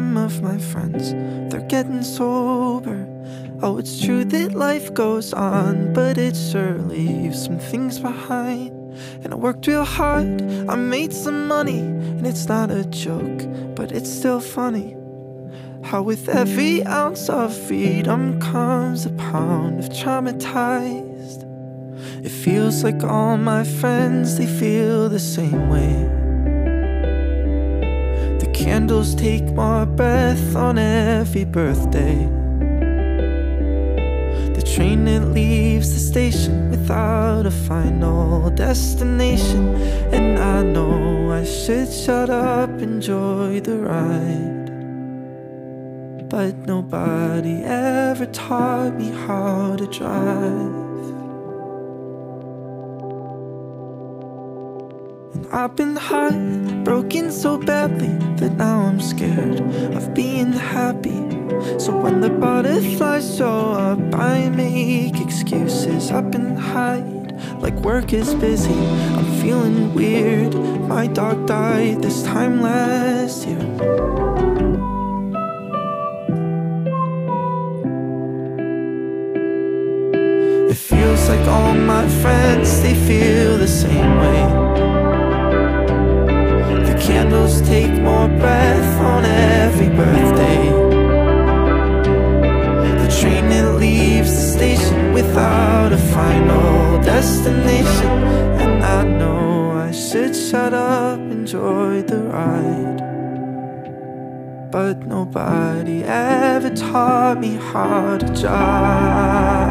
Some of my friends, they're getting sober. Oh, it's true that life goes on, but it sure leaves some things behind. And I worked real hard, I made some money, and it's not a joke, but it's still funny. How with every ounce of freedom comes a pound of traumatized. It feels like all my friends, they feel the same way. Candles take my breath on every birthday The train that leaves the station without a final destination. And I know I should shut up, enjoy the ride. But nobody ever taught me how to drive. I've been hurt, broken so badly that now I'm scared of being happy. So when the butterflies show up, I make excuses up and hide. Like work is busy, I'm feeling weird. My dog died this time last year. It feels like all my friends, they feel the same way. Candles take more breath on every birthday The train that leaves the station without a final destination. And I know I should shut up, enjoy the ride. But nobody ever taught me how to drive.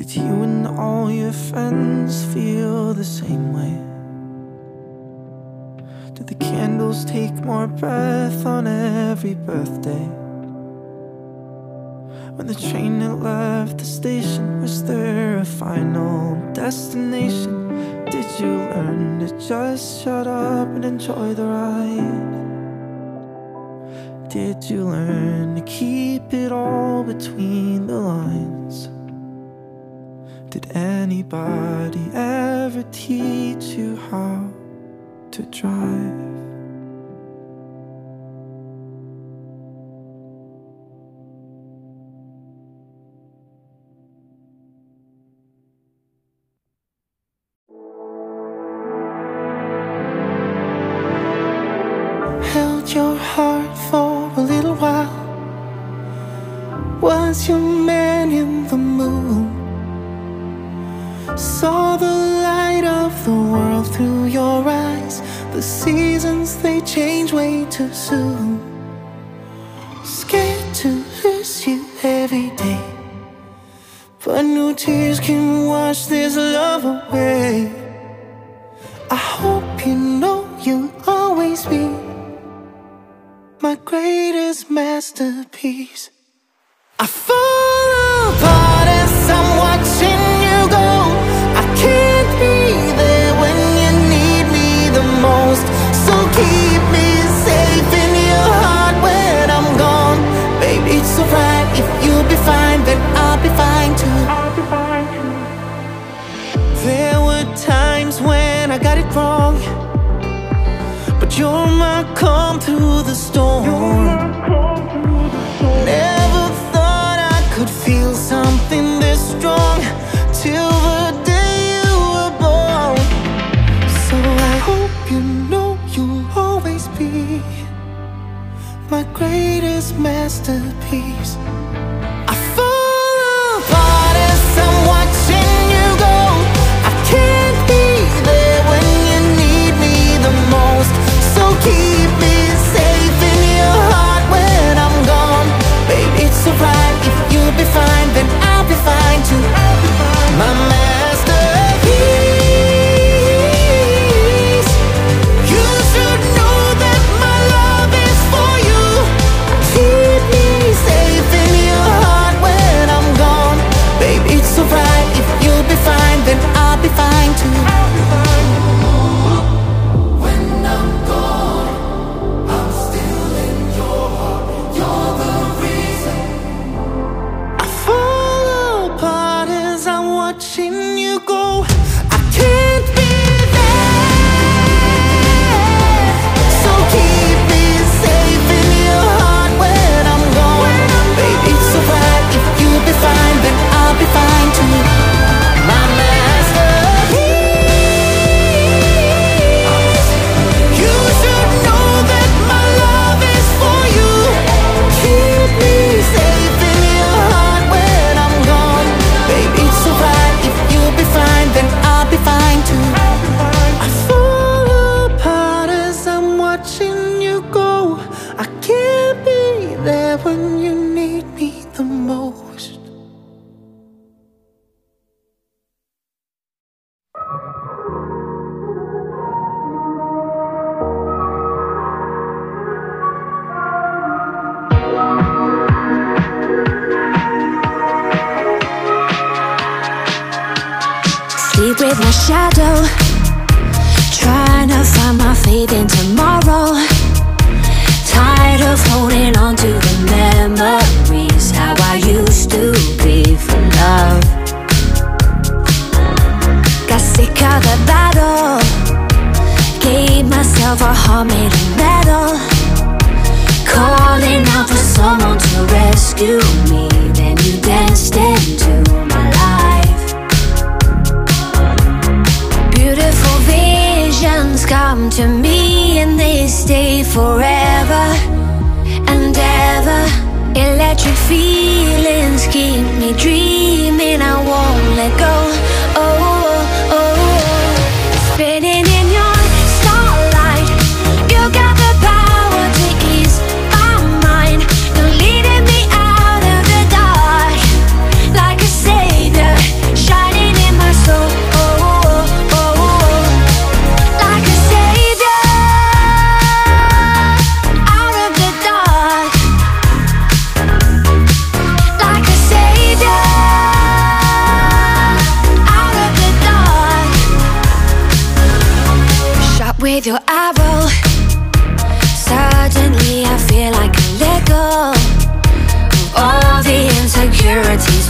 Did you and all your friends feel the same way? Did the candles take more breath on every birthday? When the train had left the station, was there a final destination? Did you learn to just shut up and enjoy the ride? Did you learn to keep it all between the lines? Did anybody ever teach you how to drive? This love away I hope you know you'll always be my greatest masterpiece. I fall the storm Never thought I could feel something this strong Till the day you were born So I hope you know you'll always be My greatest masterpiece I felt hard as I'm watching you go. I can't be there when you need me the most. So keep find with my shadow. Trying to find my faith in tomorrow. Tired of holding on to the memories. How I used to be for love. Got sick of the battle. Gave myself a heart made of metal. Calling out for someone to rescue me. Then you danced into my life. visions come to me and they stay forever and ever. Electric feelings keep me dreaming, I won't let go. 其实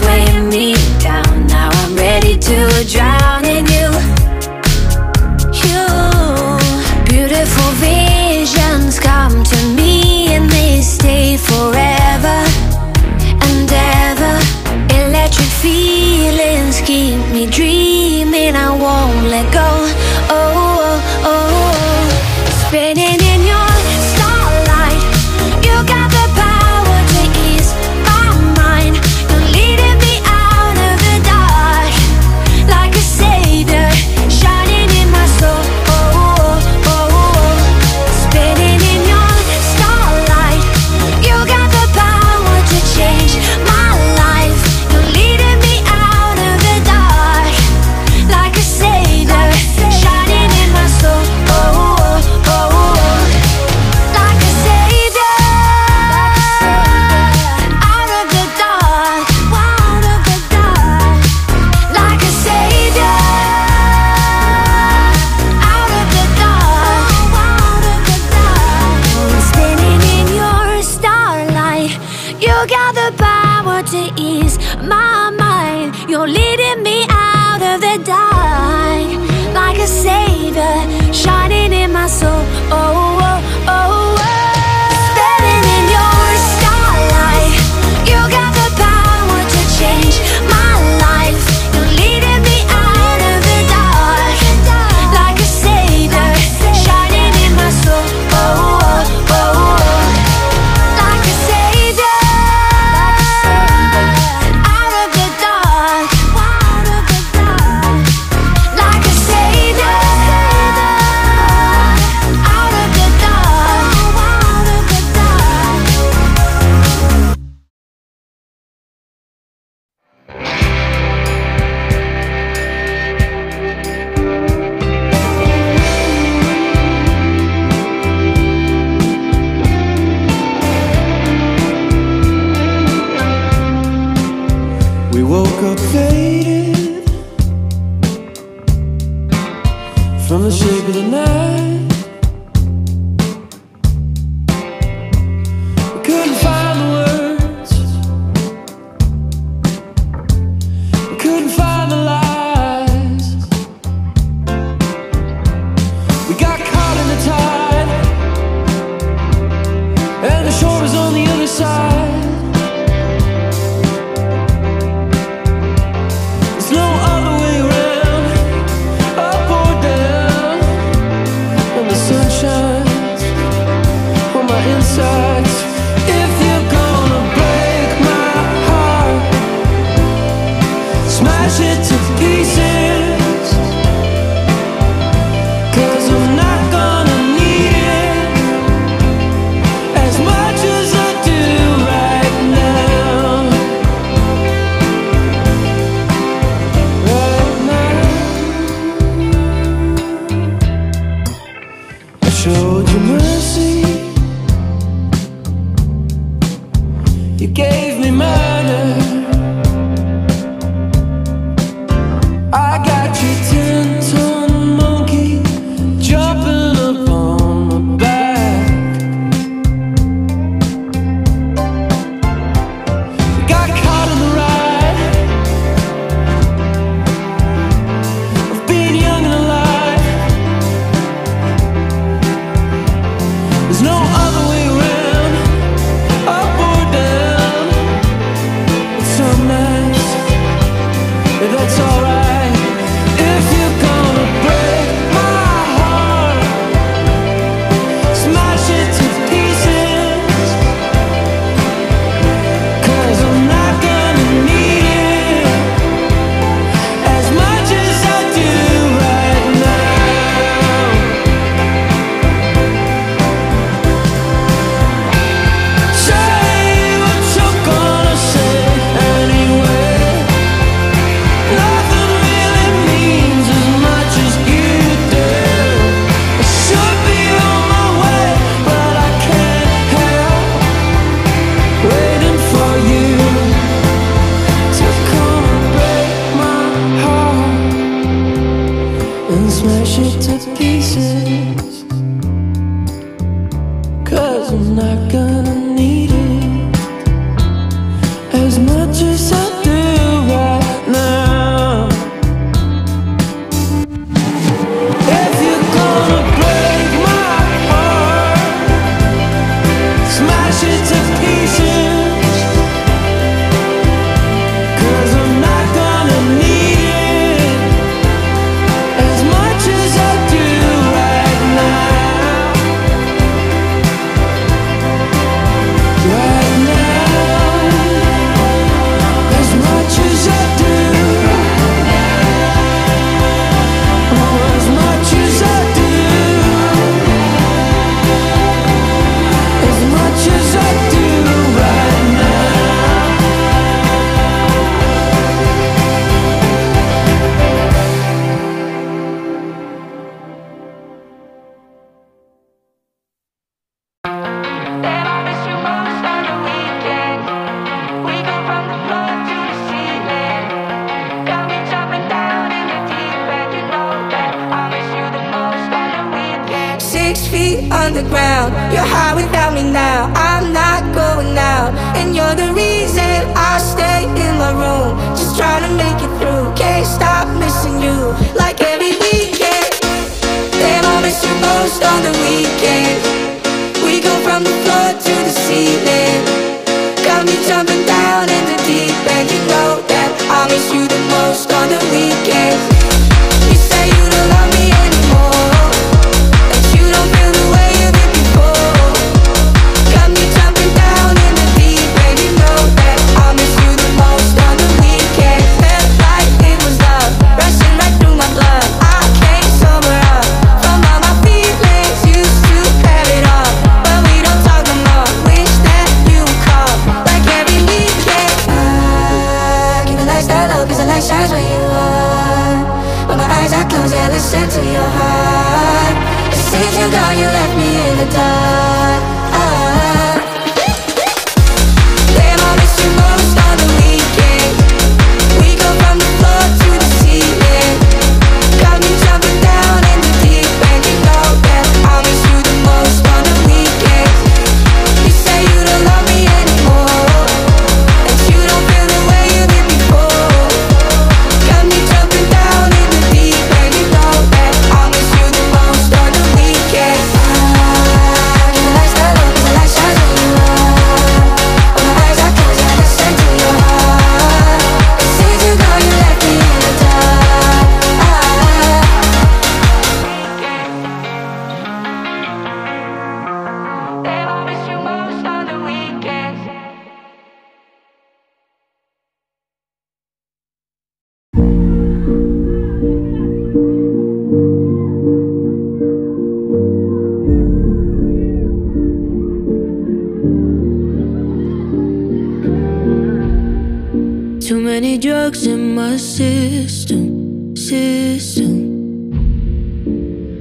Too many drugs in my system, system.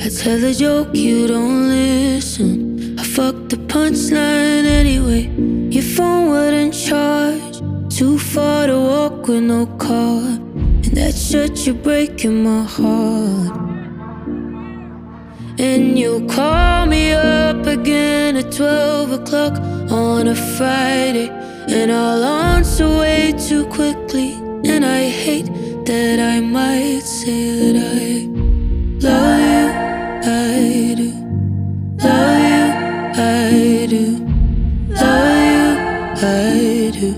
I tell a joke, you don't listen. I fucked the punchline anyway. Your phone wouldn't charge. Too far to walk with no car. And that shit, you're breaking my heart. And you call me up again at 12 o'clock on a Friday and I'll answer way too quickly. And I hate that I might say that I love you. I do. Love you. I do. Love you. I do.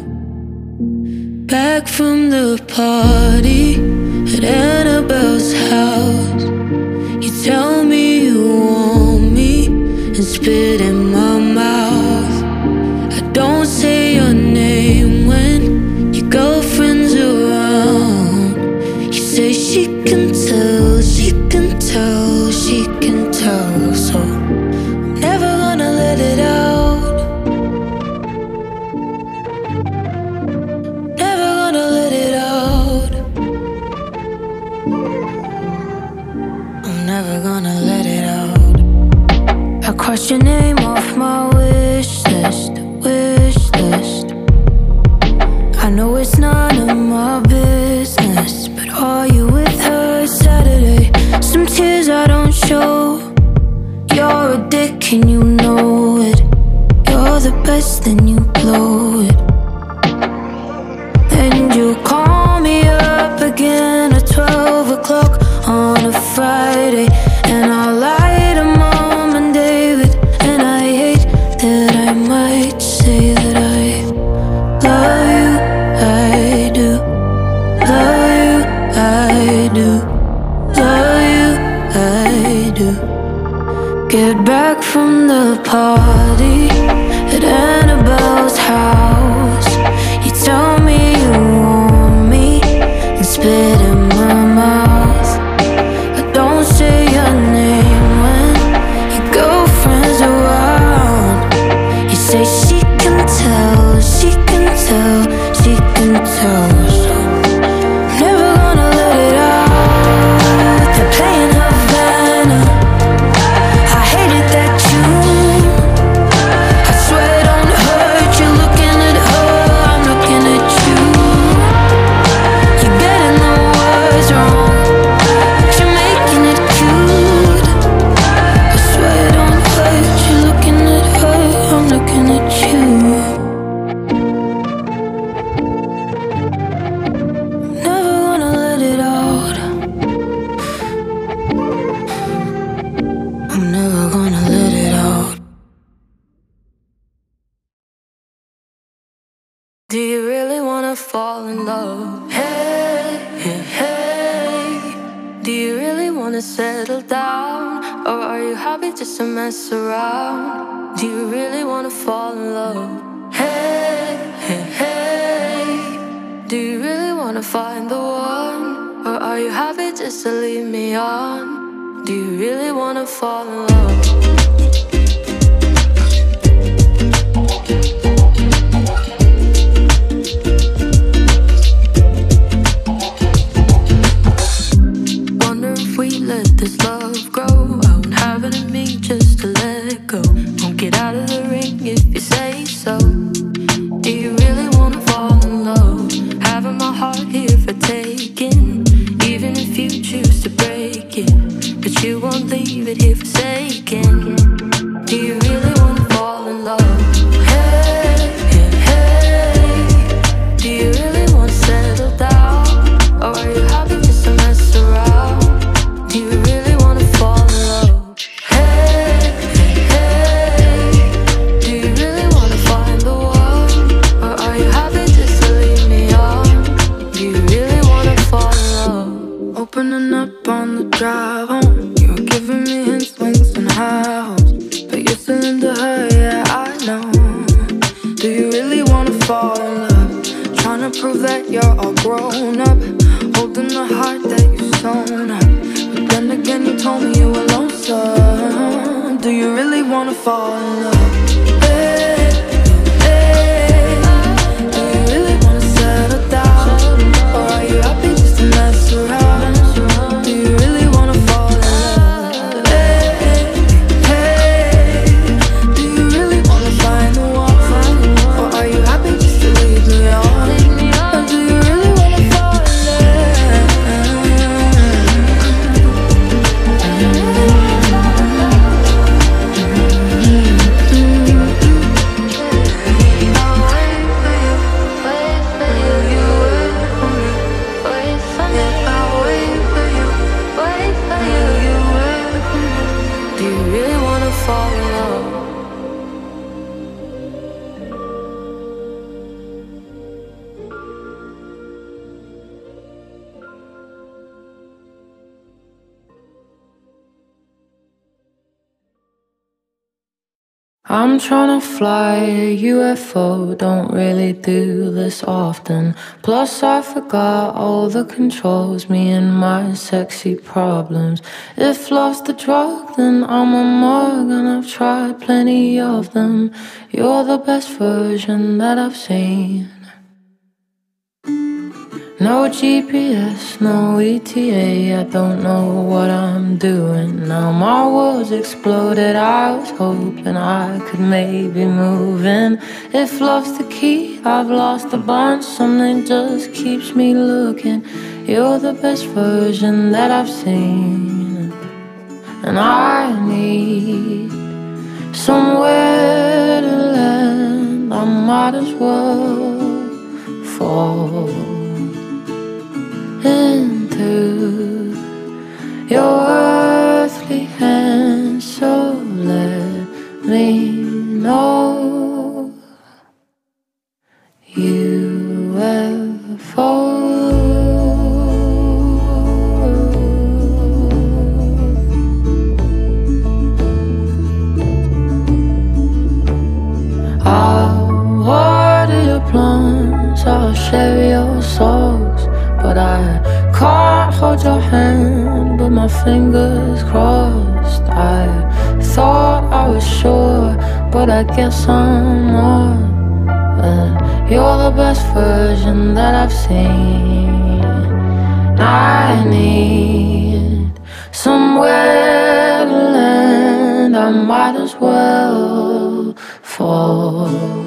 Back from the party at Annabelle's house. You tell me you want me and spit in my Cross your name off my wish list, wish list. I know it's none of my business, but are you with her Saturday? Some tears I don't show. You're a dick, can you? back from the party. I'm trying to fly a UFO, don't really do this often. Plus, I forgot all the controls, me and my sexy problems. If love's the drug, then I'm a mug, and I've tried plenty of them. You're the best version that I've seen. No GPS, no ETA, I don't know what I'm doing. Now my world's exploded, I was hoping I could maybe move in. If love's the key, I've lost a bunch, something just keeps me looking. You're the best version that I've seen. And I need somewhere to land, I might as well fall into your earthly hands. So let me know you ever. I'll can't your hand, but my fingers crossed. I thought I was sure, but I guess I'm not. And you're the best version that I've seen. I need somewhere to land. I might as well fall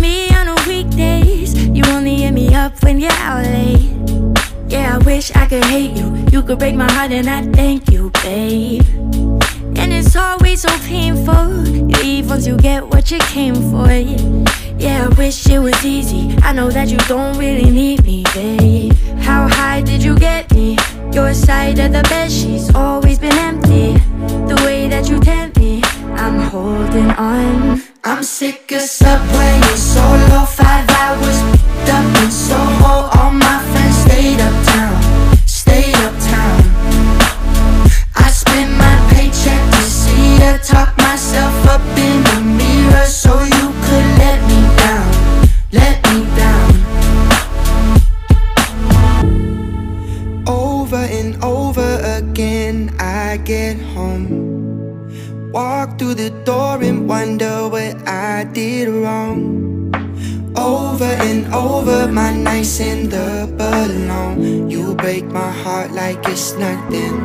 Me on the weekdays. You only hit me up when you're out late. Yeah, I wish I could hate you. You could break my heart and I thank you, babe. And it's always so painful. You leave once you get what you came for. Yeah, I wish it was easy. I know that you don't really need me, babe. How high did you get me? Your side of the bed she's always been empty. The way that you tempt me, I'm holding on. I'm sick of subway and solo five hours picked up in Soho. All my friends stayed uptown, stayed uptown. I spend my paycheck to see you talk myself up in it's nothing.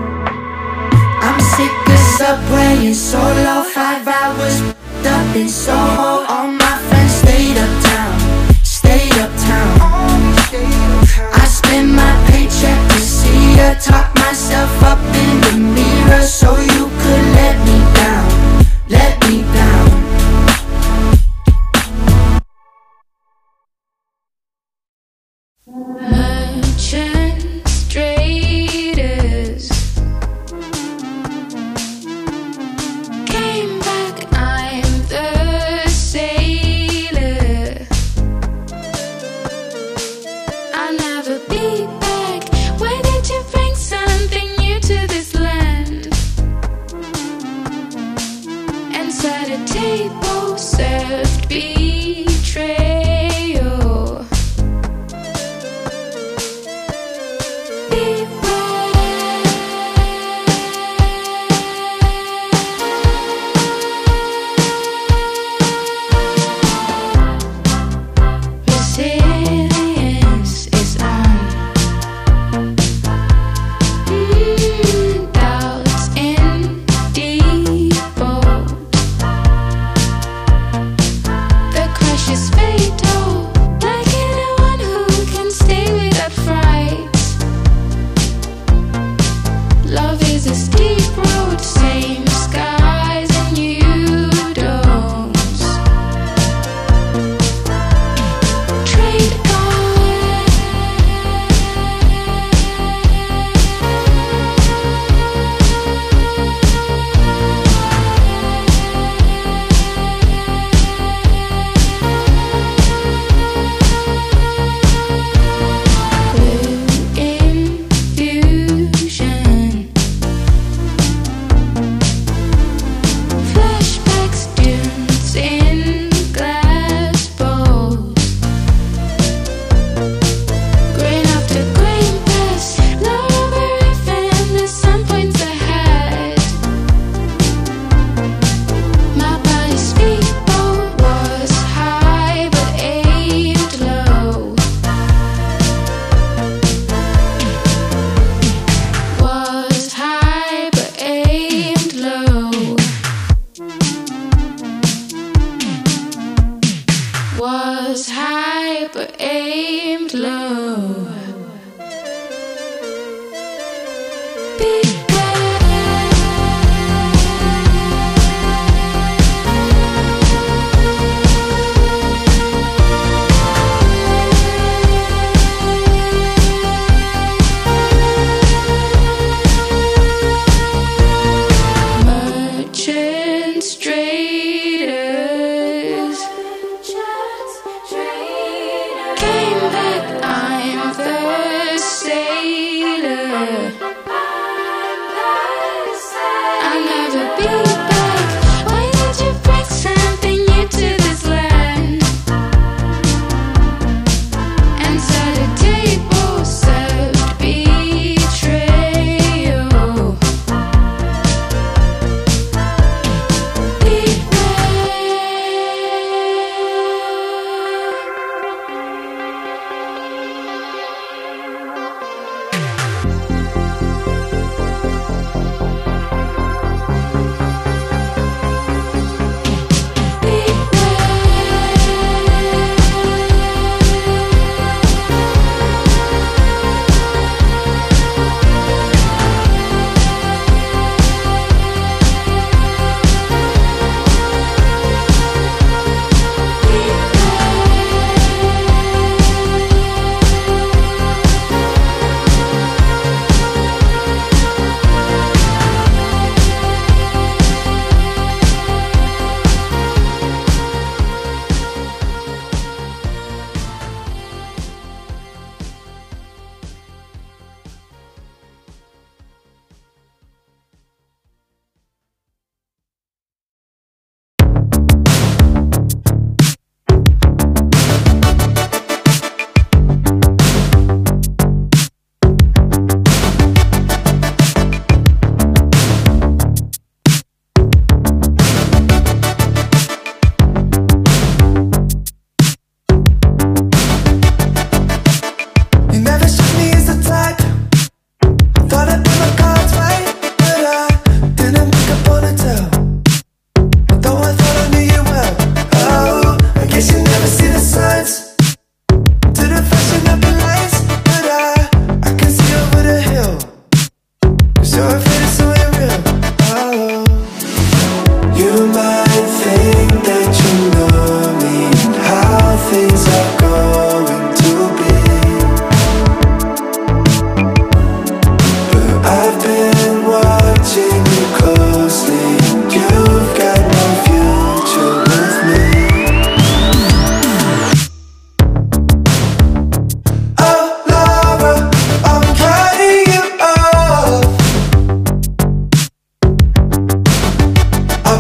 I'm sick of subway and solo five hours up in Soho.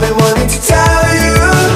Gonna tell you. right here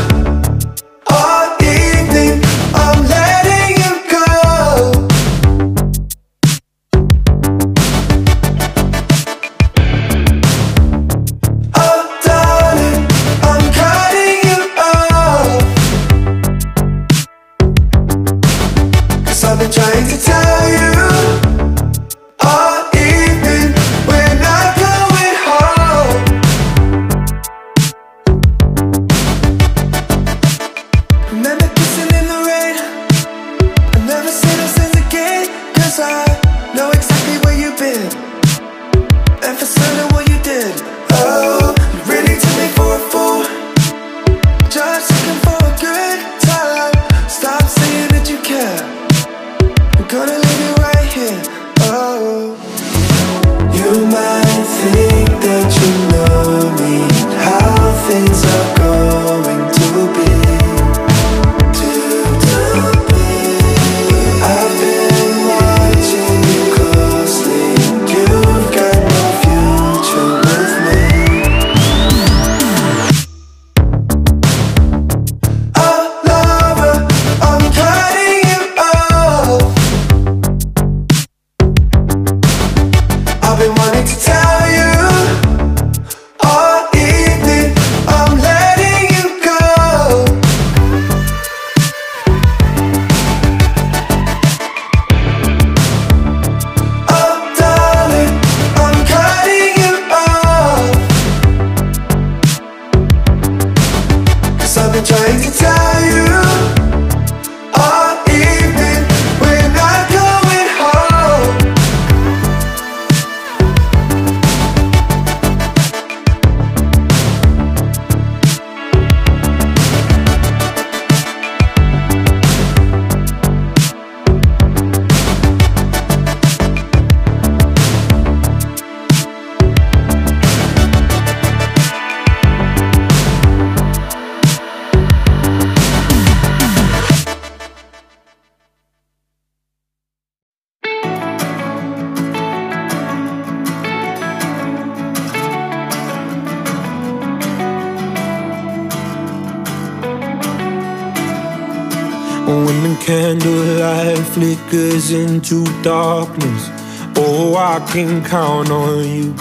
flickers into darkness. Oh, I can count on you.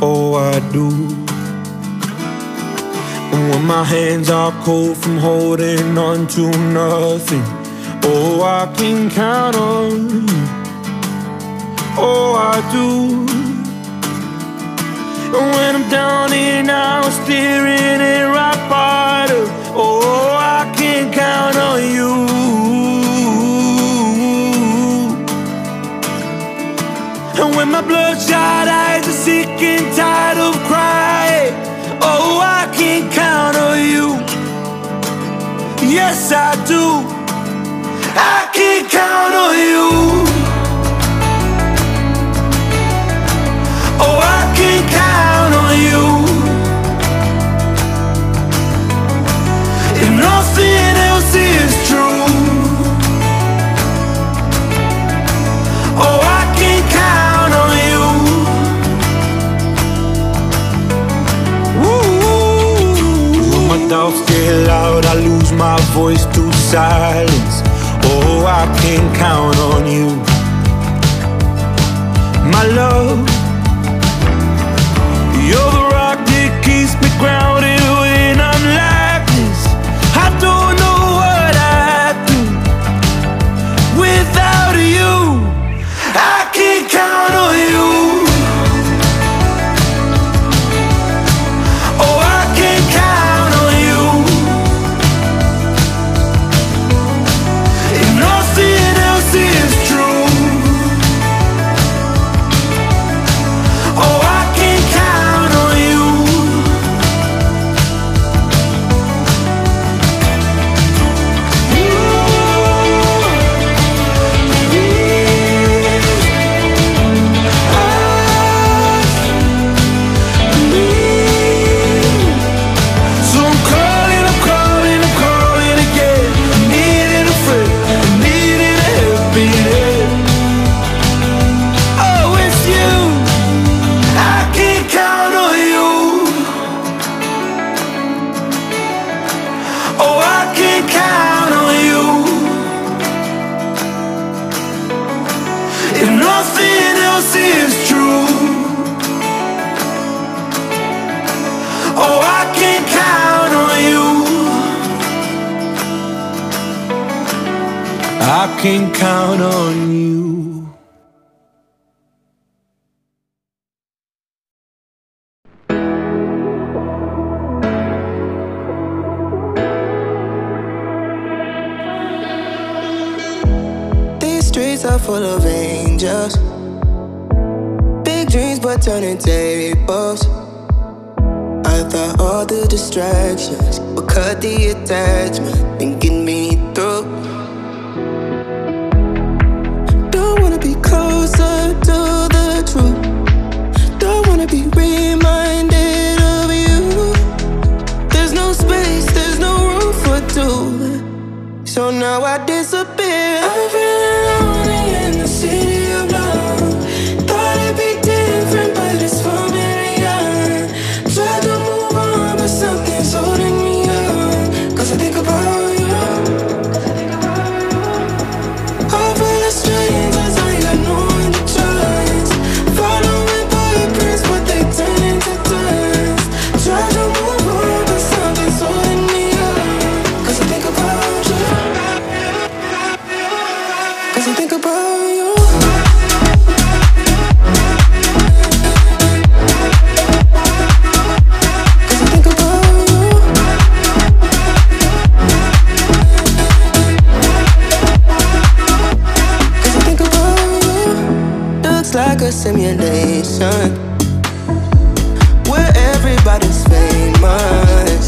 Oh, I do. And when my hands are cold from holding on to nothing, oh, I can count on you. Oh, I do. And when I'm down and out, staring at rock bottom, oh, I can count on you. And when my bloodshot eyes are sick and tired of crying, oh, I can count on you. Yes, I do. I can count on you. Oh, I can count on you. Doubts get loud, I lose my voice to silence. Oh, I can count on you. My love. You're the rock that keeps me grounded full of angels. Big dreams, but turning tables. I thought all the distractions would cut the attachment and get me through. Don't wanna be closer to the truth. Don't wanna be reminded of you. There's no space, there's no room for two. So now I disappear. Looks like a simulation where everybody's famous.